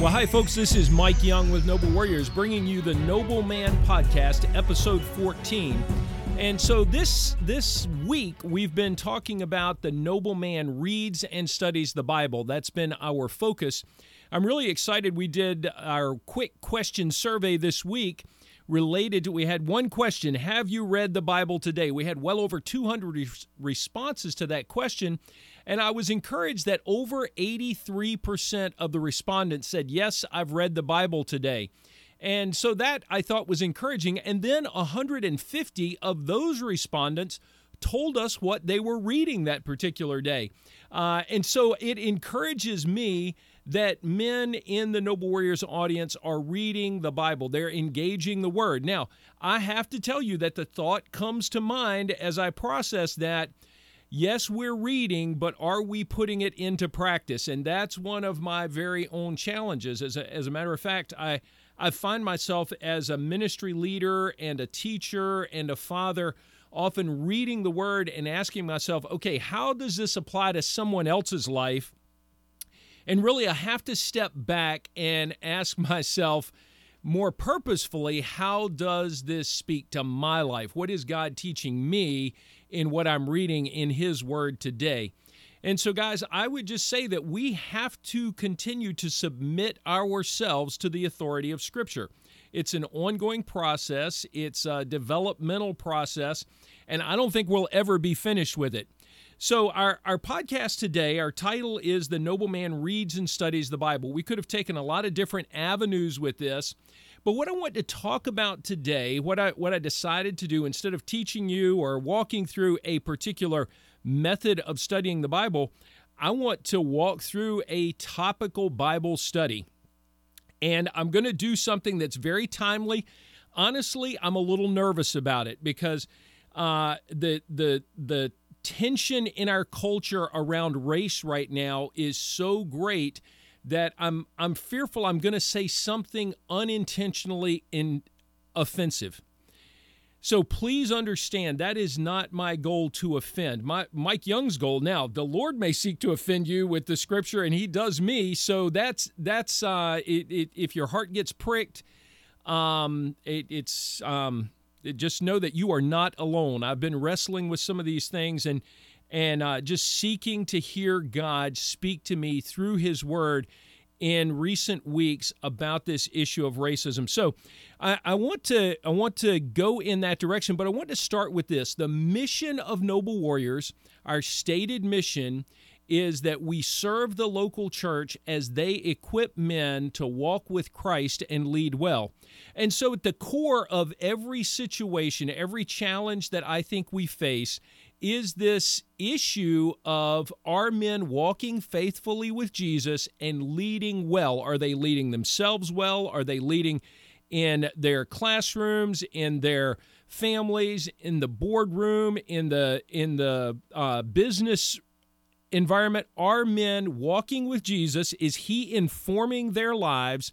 Well, hi, folks. This is Mike Young with Noble Warriors, bringing you the Noble Man Podcast, episode 14. And so this this week we've been talking about the noble man reads and studies the Bible. That's been our focus. I'm really excited. We did our quick question survey this week related to we had one question have you read the bible today we had well over 200 re- responses to that question and i was encouraged that over 83% of the respondents said yes i've read the bible today and so that i thought was encouraging and then 150 of those respondents told us what they were reading that particular day uh, and so it encourages me that men in the Noble Warriors audience are reading the Bible. They're engaging the Word. Now, I have to tell you that the thought comes to mind as I process that. Yes, we're reading, but are we putting it into practice? And that's one of my very own challenges. As a, as a matter of fact, I, I find myself as a ministry leader and a teacher and a father often reading the word and asking myself, okay, how does this apply to someone else's life? And really, I have to step back and ask myself more purposefully how does this speak to my life? What is God teaching me in what I'm reading in His Word today? And so, guys, I would just say that we have to continue to submit ourselves to the authority of Scripture. It's an ongoing process, it's a developmental process, and I don't think we'll ever be finished with it. So, our, our podcast today, our title is The Noble Man Reads and Studies the Bible. We could have taken a lot of different avenues with this. But what I want to talk about today, what I what I decided to do instead of teaching you or walking through a particular method of studying the Bible, I want to walk through a topical Bible study. And I'm going to do something that's very timely. Honestly, I'm a little nervous about it because uh, the the the tension in our culture around race right now is so great that I'm I'm fearful I'm going to say something unintentionally in offensive. So please understand that is not my goal to offend. My Mike Young's goal now, the Lord may seek to offend you with the scripture and he does me. So that's that's uh it, it if your heart gets pricked um it, it's um just know that you are not alone. I've been wrestling with some of these things and and uh, just seeking to hear God speak to me through His Word in recent weeks about this issue of racism. So I, I, want to I want to go in that direction, but I want to start with this. The mission of Noble Warriors, our stated mission, is that we serve the local church as they equip men to walk with Christ and lead well. And so, at the core of every situation, every challenge that I think we face, is this issue of are men walking faithfully with Jesus and leading well? Are they leading themselves well? Are they leading in their classrooms, in their families, in the boardroom, in the in the uh, business environment are men walking with Jesus? Is he informing their lives?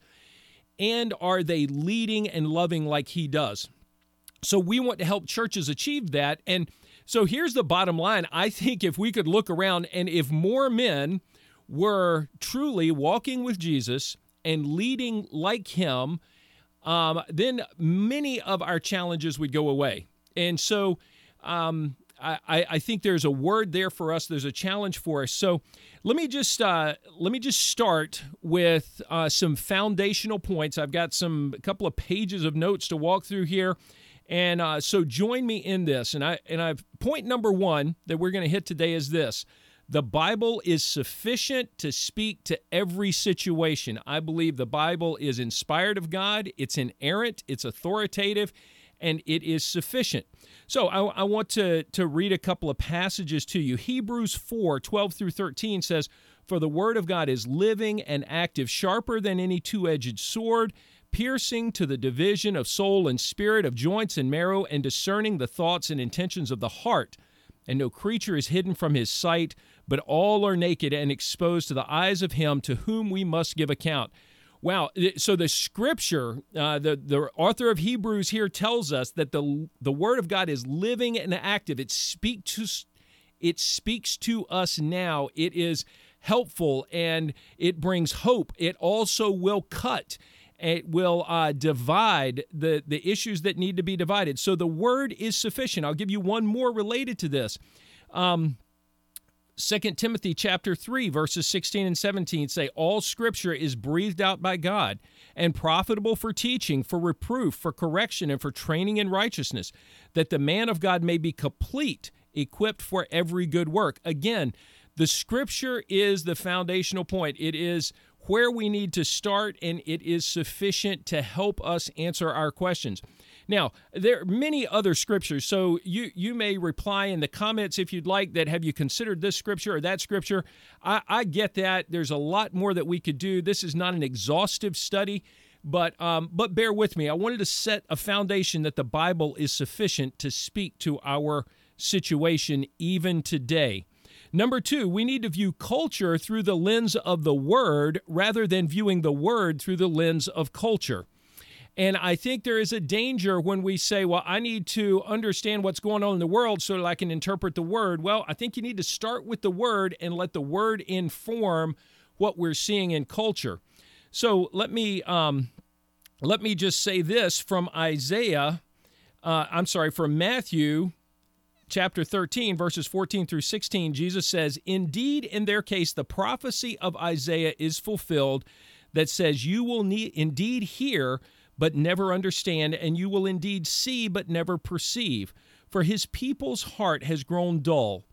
And are they leading and loving like he does? So we want to help churches achieve that. And so here's the bottom line I think if we could look around and if more men were truly walking with Jesus and leading like him, um, then many of our challenges would go away. And so, um, I, I think there's a word there for us. There's a challenge for us. So let me just uh, let me just start with uh, some foundational points. I've got some a couple of pages of notes to walk through here, and uh, so join me in this. And I and I've point number one that we're going to hit today is this: the Bible is sufficient to speak to every situation. I believe the Bible is inspired of God. It's inerrant. It's authoritative and it is sufficient. So I, I, want to, to read a couple of passages to you. Hebrews 4 12 through 13 says, For the word of God is living and active, sharper than any two edged sword, piercing to the division of soul and spirit, of joints and marrow, and discerning the thoughts and intentions of the heart. And no creature is hidden from his sight, but all are naked and exposed to the eyes of him to whom we must give account. Wow. So the scripture, uh, the, the author of Hebrews here tells us that the, the word of God is living and active. It, speak to, it speaks to us now. It is helpful and it brings hope. It also will cut. It will uh, divide the, the issues that need to be divided. So the word is sufficient. I'll give you one more related to this. Um, 2 Timothy chapter 3 verses 16 and 17 say all scripture is breathed out by God and profitable for teaching, for reproof, for correction and for training in righteousness, that the man of God may be complete, equipped for every good work. Again, the scripture is the foundational point. It is where we need to start and it is sufficient to help us answer our questions. Now, there are many other scriptures, so you you may reply in the comments if you'd like that have you considered this scripture or that scripture. I, I get that. There's a lot more that we could do. This is not an exhaustive study, but um, but bear with me. I wanted to set a foundation that the Bible is sufficient to speak to our situation even today. Number two, we need to view culture through the lens of the Word rather than viewing the Word through the lens of culture. And I think there is a danger when we say, well, I need to understand what's going on in the world so that I can interpret the word. Well, I think you need to start with the word and let the word inform what we're seeing in culture. So let me um, let me just say this from Isaiah. Uh, I'm sorry, from Matthew chapter 13, verses 14 through 16. Jesus says, "Indeed, in their case, the prophecy of Isaiah is fulfilled, that says, You will need, indeed hear." but never understand, and you will indeed see, but never perceive. For his people's heart has grown dull,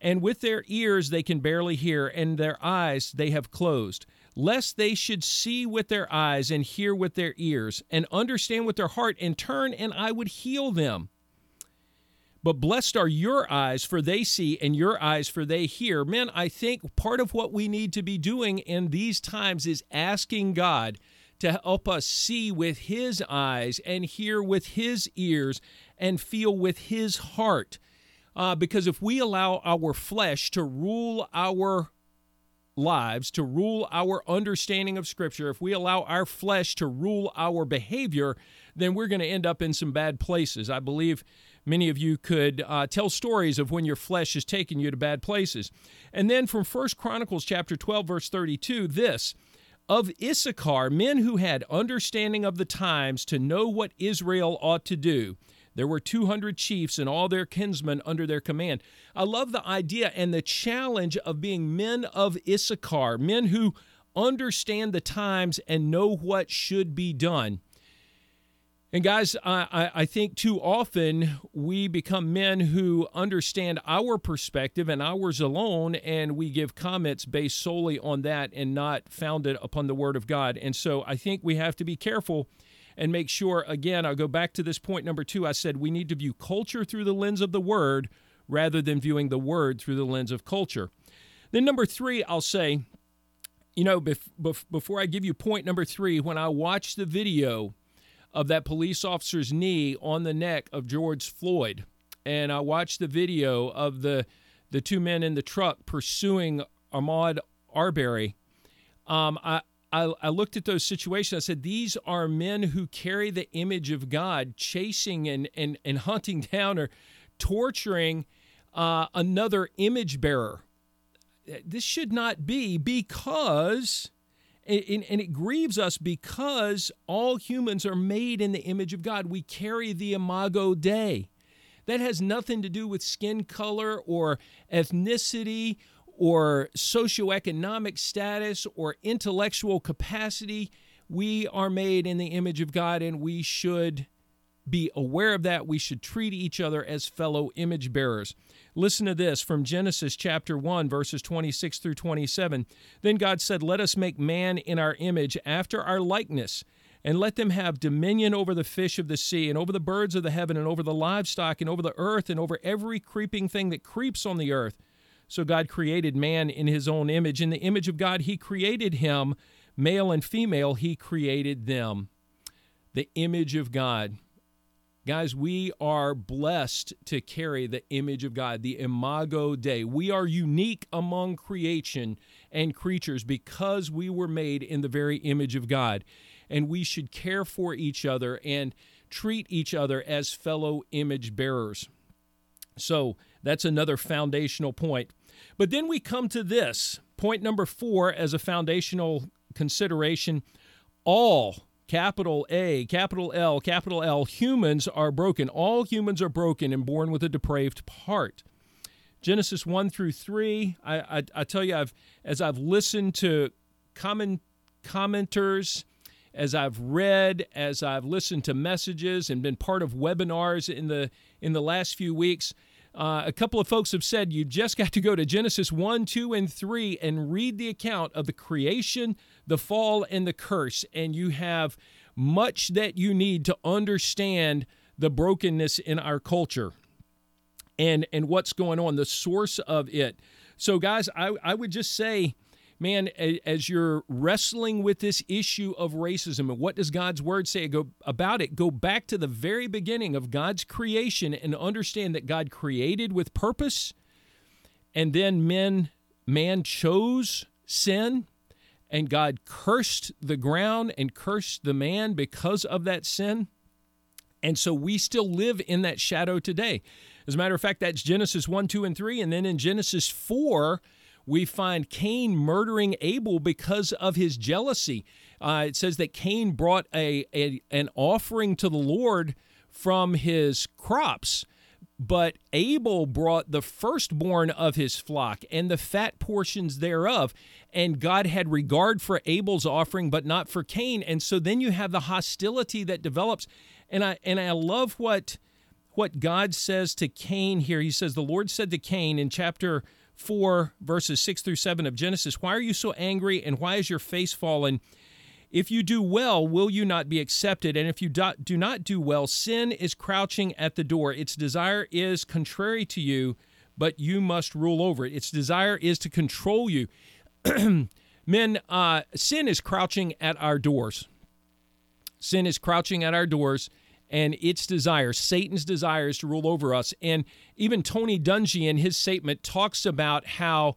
and with their ears they can barely hear, and their eyes they have closed, lest they should see with their eyes, and hear with their ears, and understand with their heart, and turn, and I would heal them. But blessed are your eyes, for they see, and your eyes, for they hear. Men, I think part of what we need to be doing in these times is asking God to help us see with His eyes and hear with His ears and feel with His heart. Uh, because if we allow our flesh to rule our lives, to rule our understanding of Scripture, if we allow our flesh to rule our behavior, then we're going to end up in some bad places. I believe many of you could uh, tell stories of when your flesh has taken you to bad places. And then from First Chronicles chapter 12, verse 32, this of Issachar, men who had understanding of the times to know what Israel ought to do. There were 200 chiefs and all their kinsmen under their command. I love the idea and the challenge of being men of Issachar, men who understand the times and know what should be done. And guys, I, I think too often we become men who understand our perspective and ours alone, and we give comments based solely on that and not founded upon the Word of God. And so I think we have to be careful and make sure, again, I'll go back to this point number two. I said we need to view culture through the lens of the Word rather than viewing the Word through the lens of culture. Then, number three, I'll say, you know, bef- bef- before I give you point number three, when I watched the video, of that police officer's knee on the neck of George Floyd. And I watched the video of the the two men in the truck pursuing Ahmaud Arbery. Um, I, I, I looked at those situations. I said, these are men who carry the image of God, chasing and, and, and hunting down or torturing uh, another image bearer. This should not be because and, and, it grieves us because all humans are made in the image of God. We carry the imago Dei. That has nothing to do with skin color or ethnicity or socioeconomic status or intellectual capacity. We are made in the image of God and we should be aware of that. We should treat each other as fellow image bearers. Listen to this from Genesis chapter 1, verses 26 through 27. Then God said, Let us make man in our image, after our likeness, and let them have dominion over the fish of the sea, and over the birds of the heaven, and over the livestock, and over the earth, and over every creeping thing that creeps on the earth. So God created man in his own image. In the image of God, he created him, male and female, he created them. The image of God. Guys, we are blessed to carry the image of God, the Imago Dei. We are unique among creation and creatures because we were made in the very image of God. And we should care for each other and treat each other as fellow image bearers. So that's another foundational point. But then we come to this point number four, as a foundational consideration, all capital A, capital L, capital L, humans are broken. All humans are broken and born with a depraved part. Genesis 1 through 3, I, I, I tell you, I've, as I've listened to common commenters, as I've read, as I've listened to messages and been part of webinars in the in the last few weeks, uh, a couple of folks have said you just got to go to Genesis 1, 2, and 3 and read the account of the creation, the fall, and the curse, and you have much that you need to understand the brokenness in our culture and and what's going on, the source of it. So, guys, I, I would just say man, as you're wrestling with this issue of racism and what does God's word say about it, go back to the very beginning of God's creation and understand that God created with purpose and then men man chose sin and God cursed the ground and cursed the man because of that sin. And so we still live in that shadow today. As a matter of fact, that's Genesis 1, 2, and 3. And then in Genesis 4, we find Cain murdering Abel because of his jealousy. Uh, it says that Cain brought a, a an offering to the Lord from his crops, but Abel brought the firstborn of his flock and the fat portions thereof. And God had regard for Abel's offering, but not for Cain. And so then you have the hostility that develops. And I and I love what what God says to Cain here. He says, The Lord said to Cain in chapter 4, verses 6 through 7 of Genesis, Why are you so angry and why is your face fallen? If you do well, will you not be accepted? And if you do not do well, sin is crouching at the door. Its desire is contrary to you, but you must rule over it. Its desire is to control you. Men, uh, sin is crouching at our doors. Sin is crouching at our doors and its desire, Satan's desire, is to rule over us. And even Tony Dungy in his statement talks about how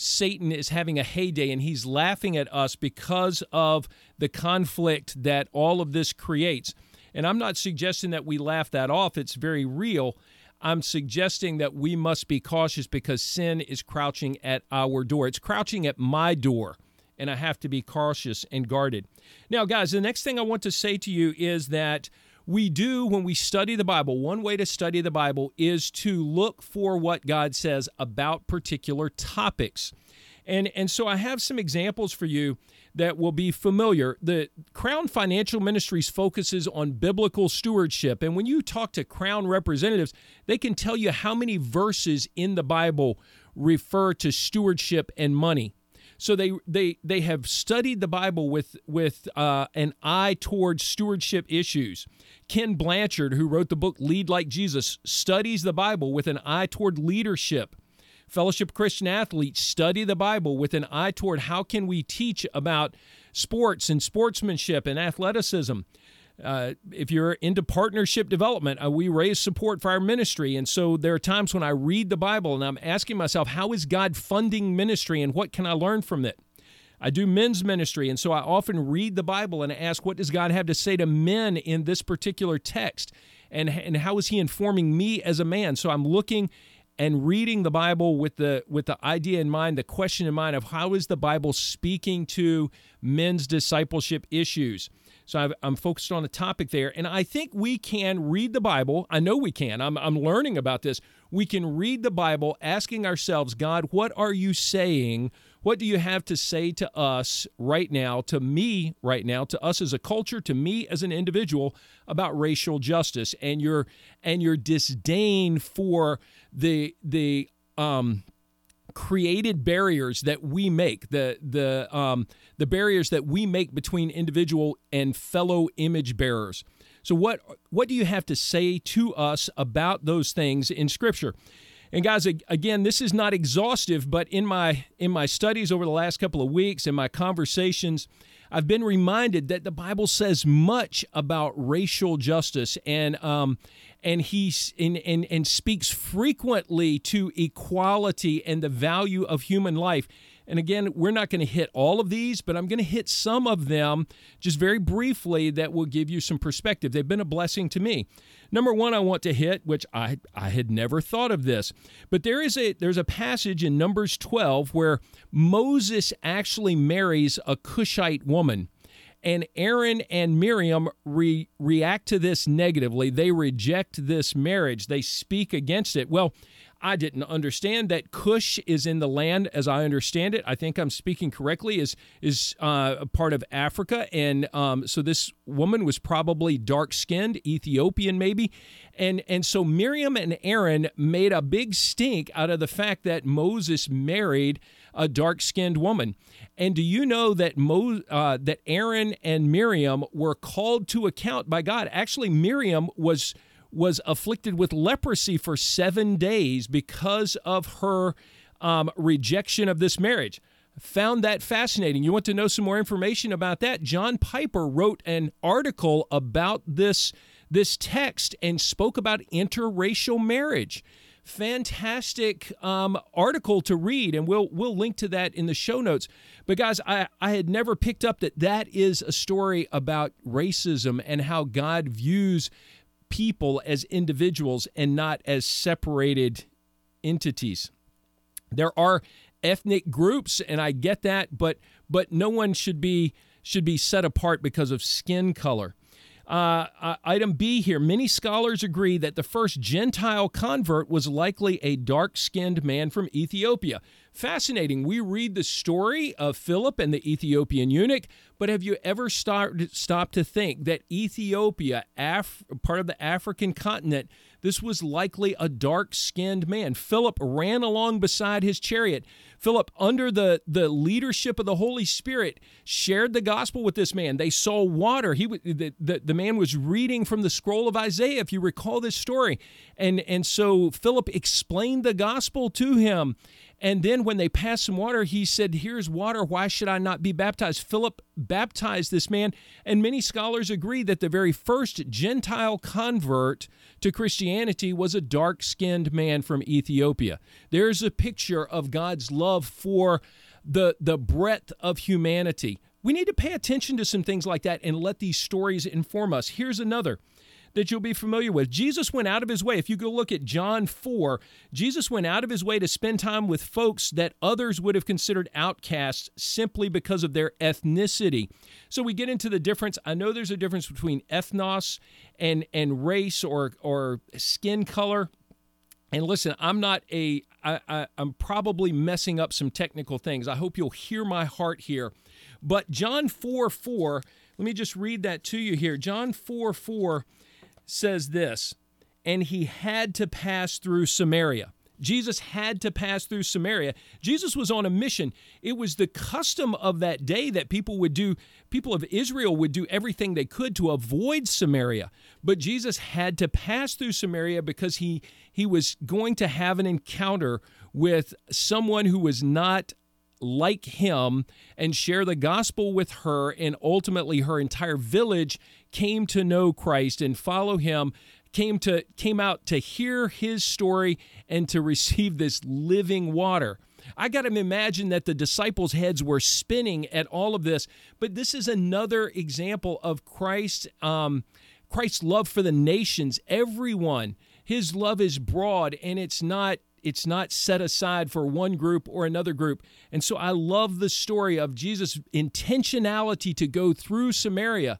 Satan is having a heyday and he's laughing at us because of the conflict that all of this creates. And I'm not suggesting that we laugh that off, it's very real. I'm suggesting that we must be cautious because sin is crouching at our door. It's crouching at my door, and I have to be cautious and guarded. Now, guys, the next thing I want to say to you is that we do when we study the Bible. One way to study the Bible is to look for what God says about particular topics. And, and so I have some examples for you that will be familiar. The Crown Financial Ministries focuses on biblical stewardship. And when you talk to Crown representatives, they can tell you how many verses in the Bible refer to stewardship and money. So they they they have studied the Bible with with uh, an eye towards stewardship issues. Ken Blanchard, who wrote the book Lead Like Jesus, studies the Bible with an eye toward leadership. Fellowship Christian athletes study the Bible with an eye toward how can we teach about sports and sportsmanship and athleticism. Uh, if you're into partnership development, uh, we raise support for our ministry. And so there are times when I read the Bible and I'm asking myself, how is God funding ministry and what can I learn from it? I do men's ministry, and so I often read the Bible and ask, what does God have to say to men in this particular text? And, and how is he informing me as a man? So I'm looking and reading the Bible with the with the idea in mind, the question in mind of how is the Bible speaking to men's discipleship issues. So i am focused on a topic there, and I think we can read the Bible. I know we can. I'm I'm learning about this. We can read the Bible, asking ourselves, God, what are you saying? What do you have to say to us right now, to me right now, to us as a culture, to me as an individual about racial justice and your and your disdain for the the um created barriers that we make the the um, the barriers that we make between individual and fellow image bearers. So what what do you have to say to us about those things in Scripture? And guys, again, this is not exhaustive, but in my in my studies over the last couple of weeks and my conversations, I've been reminded that the Bible says much about racial justice and um, and he and, and, and speaks frequently to equality and the value of human life. And again, we're not going to hit all of these, but I'm going to hit some of them just very briefly that will give you some perspective. They've been a blessing to me. Number one, I want to hit, which I, I had never thought of this, but there is a there's a passage in Numbers 12 where Moses actually marries a Cushite woman. And Aaron and Miriam re- react to this negatively. They reject this marriage. They speak against it. Well, I didn't understand that Cush is in the land, as I understand it. I think I'm speaking correctly. is is uh, a part of Africa, and um, so this woman was probably dark skinned, Ethiopian maybe, and and so Miriam and Aaron made a big stink out of the fact that Moses married a dark skinned woman. And do you know that Mo, uh, that Aaron and Miriam were called to account by God? Actually, Miriam was was afflicted with leprosy for seven days because of her um, rejection of this marriage. Found that fascinating. You want to know some more information about that? John Piper wrote an article about this, this text and spoke about interracial marriage fantastic um, article to read, and we'll we'll link to that in the show notes. But guys, I, I had never picked up that that is a story about racism and how God views people as individuals and not as separated entities. There are ethnic groups and I get that, but but no one should be should be set apart because of skin color. Uh, uh, item B here many scholars agree that the first Gentile convert was likely a dark skinned man from Ethiopia. Fascinating. We read the story of Philip and the Ethiopian eunuch, but have you ever start, stopped to think that Ethiopia, Af- part of the African continent, this was likely a dark skinned man? Philip ran along beside his chariot. Philip, under the, the leadership of the Holy Spirit, shared the gospel with this man. They saw water. He the, the, the man was reading from the scroll of Isaiah, if you recall this story. And, and so Philip explained the gospel to him. And then when they passed some water, he said, Here's water. Why should I not be baptized? Philip baptized this man. And many scholars agree that the very first Gentile convert to Christianity was a dark skinned man from Ethiopia. There's a picture of God's love for the, the breadth of humanity. We need to pay attention to some things like that and let these stories inform us. Here's another that you'll be familiar with. Jesus went out of his way. If you go look at John 4, Jesus went out of his way to spend time with folks that others would have considered outcasts simply because of their ethnicity. So we get into the difference. I know there's a difference between ethnos and and race or or skin color. And listen, I'm not a. I, I, I'm probably messing up some technical things. I hope you'll hear my heart here. But John 4 4, let me just read that to you here. John 4 4 says this, and he had to pass through Samaria. Jesus had to pass through Samaria. Jesus was on a mission. It was the custom of that day that people would do, people of Israel would do everything they could to avoid Samaria. But Jesus had to pass through Samaria because he, he was going to have an encounter with someone who was not like him and share the gospel with her. And ultimately, her entire village came to know Christ and follow him came to came out to hear his story and to receive this living water. I got to imagine that the disciples' heads were spinning at all of this, but this is another example of Christ, um, Christ's love for the nations, everyone. His love is broad, and it's not it's not set aside for one group or another group. And so I love the story of Jesus' intentionality to go through Samaria.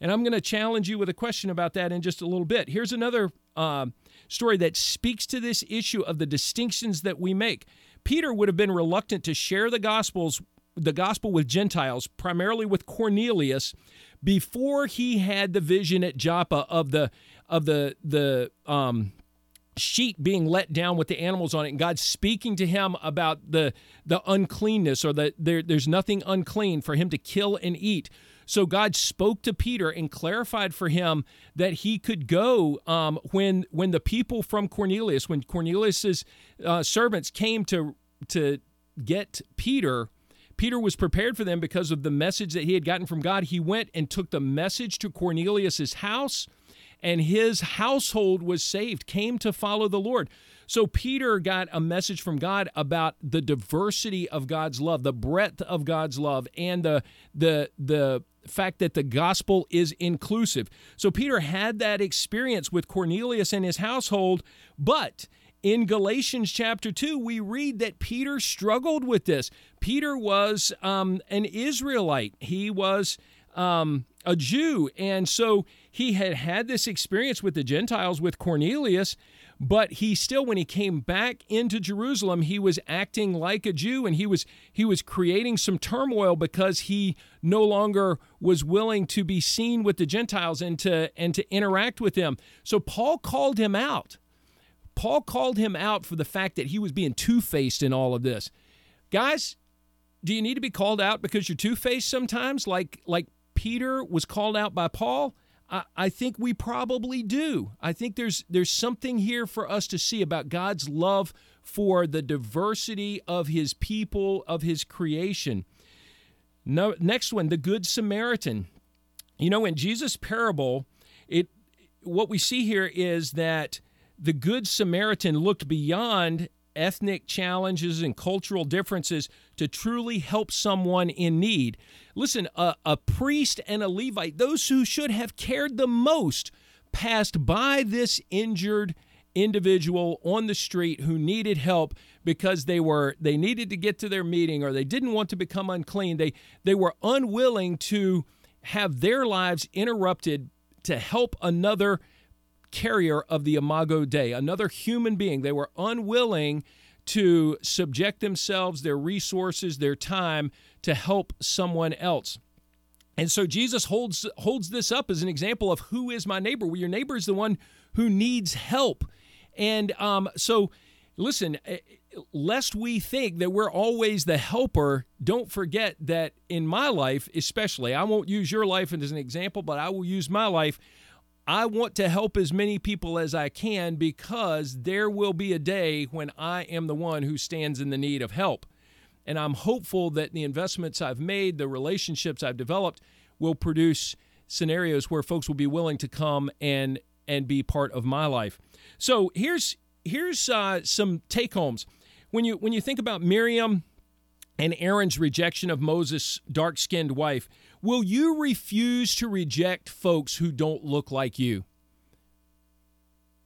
And I'm going to challenge you with a question about that in just a little bit. Here's another uh, story that speaks to this issue of the distinctions that we make. Peter would have been reluctant to share the gospels the gospel with Gentiles, primarily with Cornelius, before he had the vision at Joppa of the of the the um, sheet being let down with the animals on it and God speaking to him about the the uncleanness or that there, there's nothing unclean for him to kill and eat. So God spoke to Peter and clarified for him that he could go um, when when the people from Cornelius, when Cornelius's uh, servants came to to get Peter. Peter was prepared for them because of the message that he had gotten from God. He went and took the message to Cornelius's house and his household was saved, came to follow the Lord. So Peter got a message from God about the diversity of God's love, the breadth of God's love, and the the the fact that the gospel is inclusive. So Peter had that experience with Cornelius and his household, but in Galatians chapter 2, we read that Peter struggled with this. Peter was um, an Israelite, he was um, a Jew. And so he had had this experience with the Gentiles with Cornelius, but he still when he came back into Jerusalem he was acting like a Jew and he was he was creating some turmoil because he no longer was willing to be seen with the Gentiles and to and to interact with them. So Paul called him out. Paul called him out for the fact that he was being two-faced in all of this. Guys do you need to be called out because you're two-faced sometimes like like Peter was called out by Paul I, think we probably do. I think there's there's something here for us to see about God's love for the diversity of his people, of his creation. No, next one, the Good Samaritan. You know, in Jesus' parable, it what we see here is that the Good Samaritan looked beyond ethnic challenges and cultural differences to truly help someone in need. Listen, a, a priest and a Levite, those who should have cared the most, passed by this injured individual on the street who needed help because they were they needed to get to their meeting or they didn't want to become unclean they they were unwilling to have their lives interrupted to help another carrier of the Imago Dei, another human being. They were unwilling to subject themselves, their resources, their time to help someone else. And so Jesus holds holds this up as an example of who is my neighbor. Well, your neighbor is the one who needs help. And um, so, listen, eh, lest we think that we're always the helper, don't forget that in my life, especially, I won't use your life as an example, but I will use my life. I want to help as many people as I can because there will be a day when I am the one who stands in the need of help. And I'm hopeful that the investments I've made, the relationships I've developed, will produce scenarios where folks will be willing to come and and be part of my life. So here's here's uh, some take homes. When you when you think about Miriam and Aaron's rejection of Moses' dark skinned wife, Will you refuse to reject folks who don't look like you?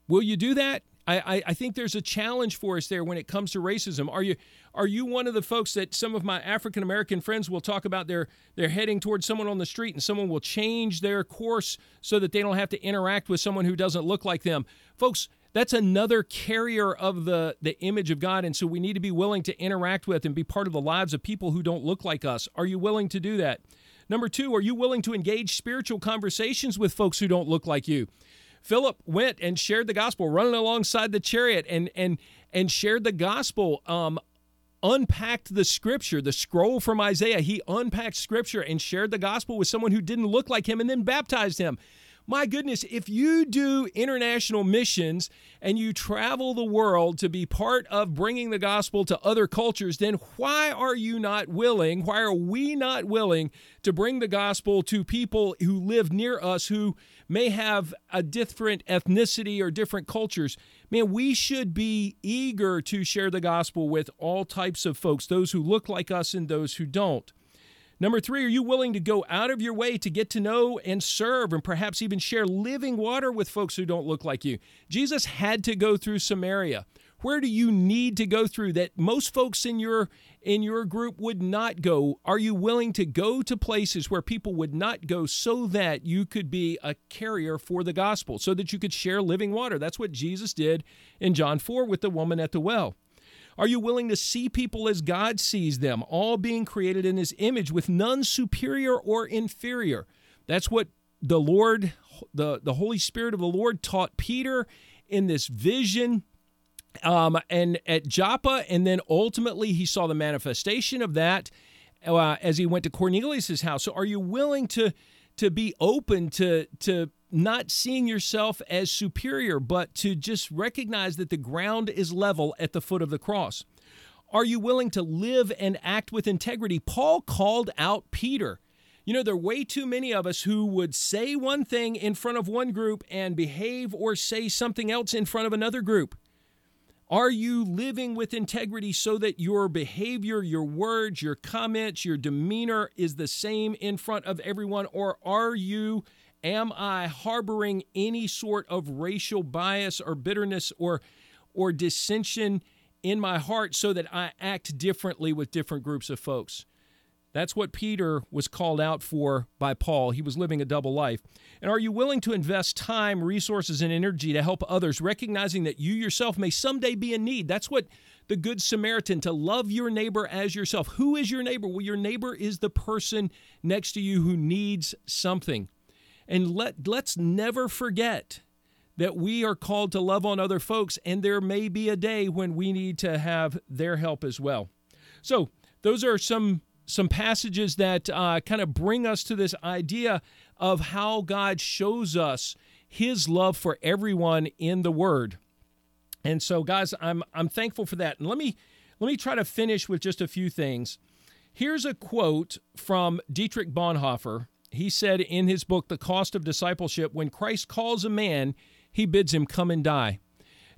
Will you do that? I, I, think there's a challenge for us there when it comes to racism. Are you are you one of the folks that some of my African American friends will talk about they're they're heading towards someone on the street and someone will change their course so that they don't have to interact with someone who doesn't look like them? Folks, that's another carrier of the the image of God and so we need to be willing to interact with and be part of the lives of people who don't look like us. Are you willing to do that? Number two, are you willing to engage spiritual conversations with folks who don't look like you? Philip went and shared the gospel, running alongside the chariot, and and and shared the gospel. Um, unpacked the scripture, the scroll from Isaiah. He unpacked scripture and shared the gospel with someone who didn't look like him, and then baptized him. My goodness, if you do international missions and you travel the world to be part of bringing the gospel to other cultures, then why are you not willing, why are we not willing to bring the gospel to people who live near us who may have a different ethnicity or different cultures? Man, we should be eager to share the gospel with all types of folks, those who look like us and those who don't. Number three, are you willing to go out of your way to get to know and serve and perhaps even share living water with folks who don't look like you? Jesus had to go through Samaria. Where do you need to go through that most folks in your in your group would not go? Are you willing to go to places where people would not go so that you could be a carrier for the gospel, so that you could share living water? That's what Jesus did in John 4 with the woman at the well. Are you willing to see people as God sees them, all being created in his image with none superior or inferior? That's what the Lord, the, the Holy Spirit of the Lord taught Peter in this vision um, and at Joppa, and then ultimately he saw the manifestation of that uh, as he went to Cornelius's house. So, are you willing to to be open to to not seeing yourself as superior, but to just recognize that the ground is level at the foot of the cross? Are you willing to live and act with integrity? Paul called out Peter. You know, there are way too many of us who would say one thing in front of one group and behave or say something else in front of another group. Are you living with integrity so that your behavior, your words, your comments, your demeanor is the same in front of everyone? Or are you, am I harboring any sort of racial bias or bitterness or, or dissension in my heart so that I act differently with different groups of folks? That's what Peter was called out for by Paul. He was living a double life. And are you willing to invest time, resources, and energy to help others, recognizing that you yourself may someday be in need? That's what the Good Samaritan, to love your neighbor as yourself. Who is your neighbor? Well, your neighbor is the person next to you who needs something. And let, let's never forget that we are called to love on other folks, and there may be a day when we need to have their help as well. So, those are some some passages that uh, kind of bring us to this idea of how God shows us His love for everyone in the Word. And so, guys, I'm I'm thankful for that. And let me let me try to finish with just a few things. Here's a quote from Dietrich Bonhoeffer. He said in his book, The Cost of Discipleship, when Christ calls a man, he bids him come and die.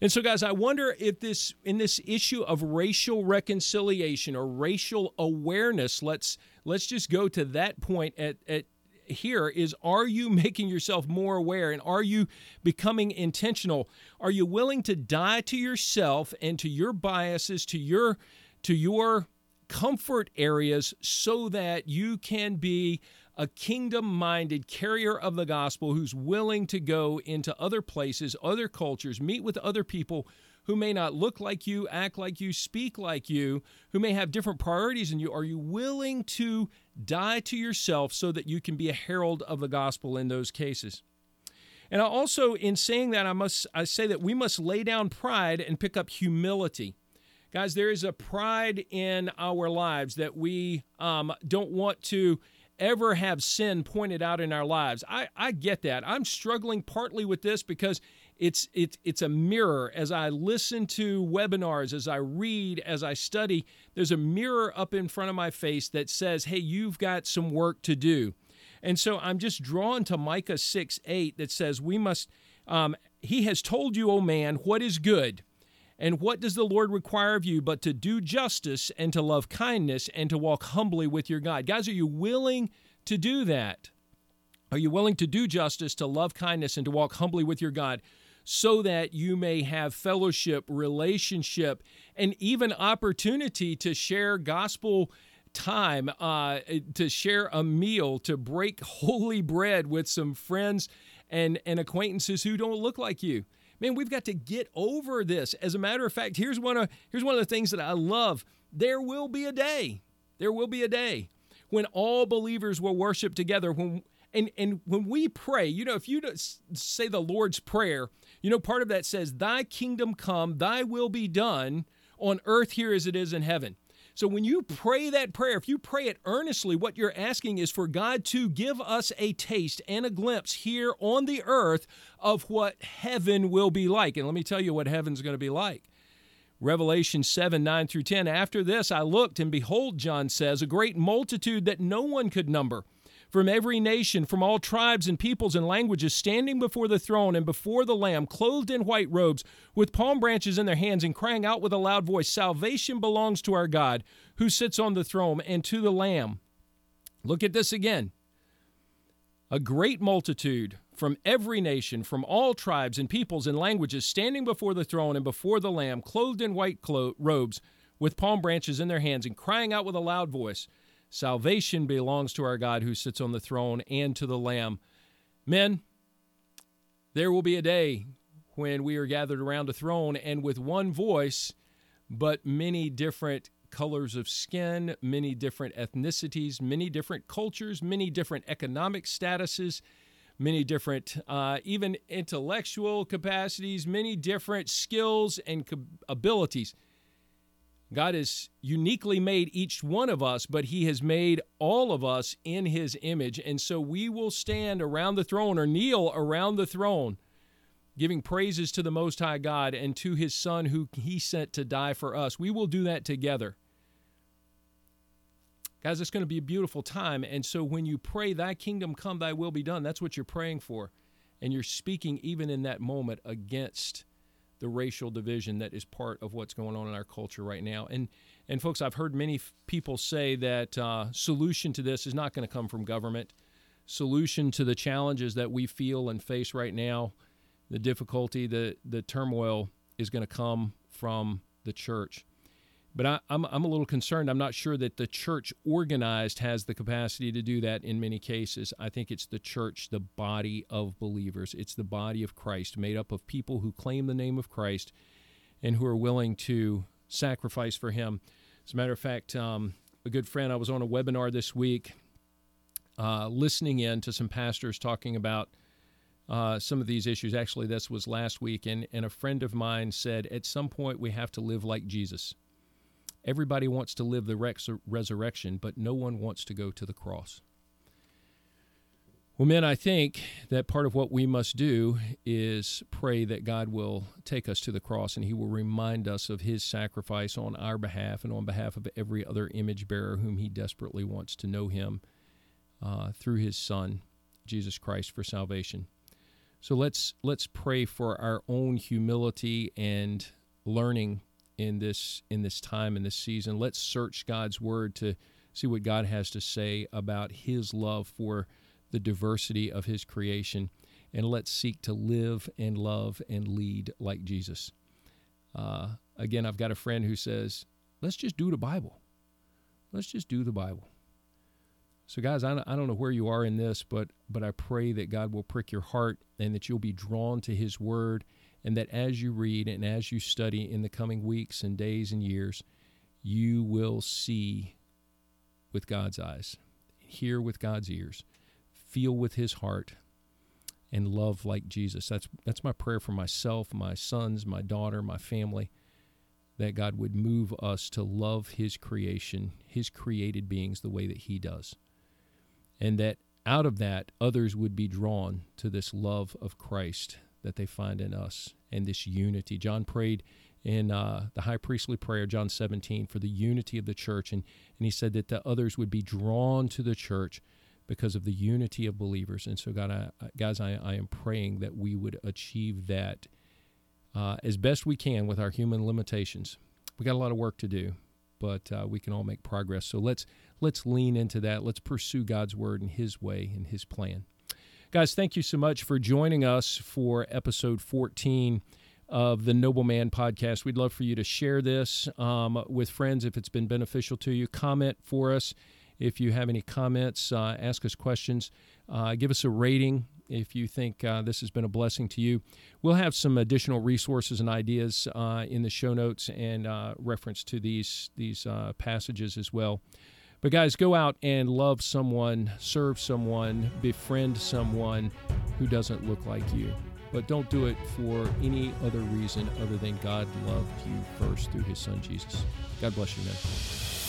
And so, guys, I wonder if this, in this issue of racial reconciliation or racial awareness, let's let's just go to that point at, at here is are you making yourself more aware and are you becoming intentional are you willing to die to yourself and to your biases to your to your comfort areas so that you can be a kingdom minded carrier of the gospel who's willing to go into other places, other cultures, meet with other people who may not look like you, act like you, speak like you, who may have different priorities than you. Are you willing to die to yourself so that you can be a herald of the gospel in those cases? And I also, in saying that, I must I say that we must lay down pride and pick up humility. Guys, there is a pride in our lives that we um, don't want to ever have sin pointed out in our lives. I, I get that. I'm struggling partly with this because it's it's it's a mirror as I listen to webinars, as I read, as I study, there's a mirror up in front of my face that says, "Hey, you've got some work to do." And so I'm just drawn to Micah 6 8 that says, We must, um, He has told you, O man, what is good. And what does the Lord require of you but to do justice and to love kindness and to walk humbly with your God? Guys, are you willing to do that? Are you willing to do justice, to love kindness, and to walk humbly with your God so that you may have fellowship, relationship, and even opportunity to share gospel time, uh, to share a meal, to break holy bread with some friends and, and acquaintances who don't look like you? Man, we've got to get over this. As a matter of fact, here's one of here's one of the things that I love. There will be a day. There will be a day when all believers will worship together when and and when we pray, you know, if you say the Lord's prayer, you know, part of that says, "Thy kingdom come, Thy will be done on earth here as it is in heaven." So when you pray that prayer, if you pray it earnestly, what you're asking is for God to give us a taste and a glimpse here on the earth of what heaven will be like. And let me tell you what heaven's going to be like. Revelation 7 9 through 10. After this I looked, and behold, John says, a great multitude that no one could number from every nation, from all tribes and peoples and languages, standing before the throne and before the Lamb, clothed in white robes, with palm branches in their hands, and crying out with a loud voice Salvation belongs to our God, who sits on the throne, and to the Lamb. Look at this again. A great multitude from every nation, from all tribes and peoples and languages, standing before the throne and before the Lamb, clothed in white clo- robes, with palm branches in their hands, and crying out with a loud voice Salvation belongs to our God who sits on the throne and to the Lamb. Men, there will be a day when we are gathered around a throne and with one voice, but many different colors of skin, many different ethnicities, many different cultures, many different economic statuses, many different, uh, even intellectual capacities, many different skills and abilities. God has uniquely made each one of us, but He has made all of us in His image. And so we will stand around the throne or kneel around the throne, giving praises to the Most High God and to His Son who He sent to die for us. We will do that together. Guys, it's going to be a beautiful time. And so when you pray, Thy kingdom come, Thy will be done, that's what you're praying for. And you're speaking even in that moment against the racial division that is part of what's going on in our culture right now. And and folks, I've heard many f- people say that uh, solution to this is not going to come from government. Solution to the challenges that we feel and face right now, the difficulty, the the turmoil is going to come from the church. But I, am I'm, I'm a little concerned. I'm not sure that the church organized has the capacity to do that in many cases. I think it's the church, the body of believers. It's the body of Christ, made up of people who claim the name of Christ and who are willing to sacrifice for Him. As a matter of fact, um, a good friend, I was on a webinar this week uh, listening in to some pastors talking about uh, some of these issues. Actually, this was last week, and, and a friend of mine said, At some point, we have to live like Jesus. Everybody wants to live the res- resurrection, but no one wants to go to the cross. Well, men, I think that part of what we must do is pray that God will take us to the cross and He will remind us of His sacrifice on our behalf and on behalf of every other image bearer whom He desperately wants to know Him uh, through His Son, Jesus Christ, for salvation. So let's let's pray for our own humility and learning in this in this time in this season. Let's search God's word to see what God has to say about his love for the diversity of his creation and let's seek to live and love and lead like Jesus. Uh, again, I've got a friend who says, let's just do the Bible. Let's just do the Bible. So, guys, I don't know where you are in this, but but I pray that God will prick your heart and that you'll be drawn to His Word and that as you read and as you study in the coming weeks and days and years, you will see with God's eyes, hear with God's ears, feel with His heart, and love like Jesus. That's that's my prayer for myself, my sons, my daughter, my family, that God would move us to love His creation, His created beings, the way that He does, and that out of that others would be drawn to this love of Christ that they find in us and this unity. John prayed in uh, the high priestly prayer, John 17, for the unity of the church. And, and he said that the others would be drawn to the church because of the unity of believers. And so, God, I, guys, I, I am praying that we would achieve that uh, as best we can with our human limitations. We got a lot of work to do, but uh, we can all make progress. So let's let's lean into that. Let's pursue God's word and His way and His plan. Guys, thank you so much for joining us for episode 14 of the Noble Man podcast. We'd love for you to share this um, with friends if it's been beneficial to you. Comment for us if you have any comments, uh, ask us questions, uh, give us a rating if you think uh, this has been a blessing to you. We'll have some additional resources and ideas uh, in the show notes and uh, reference to these these uh, passages as well. But guys, go out and love someone, serve someone, befriend someone who doesn't look like you. But don't do it for any other reason other than God loved you first through his son Jesus. God bless you, man.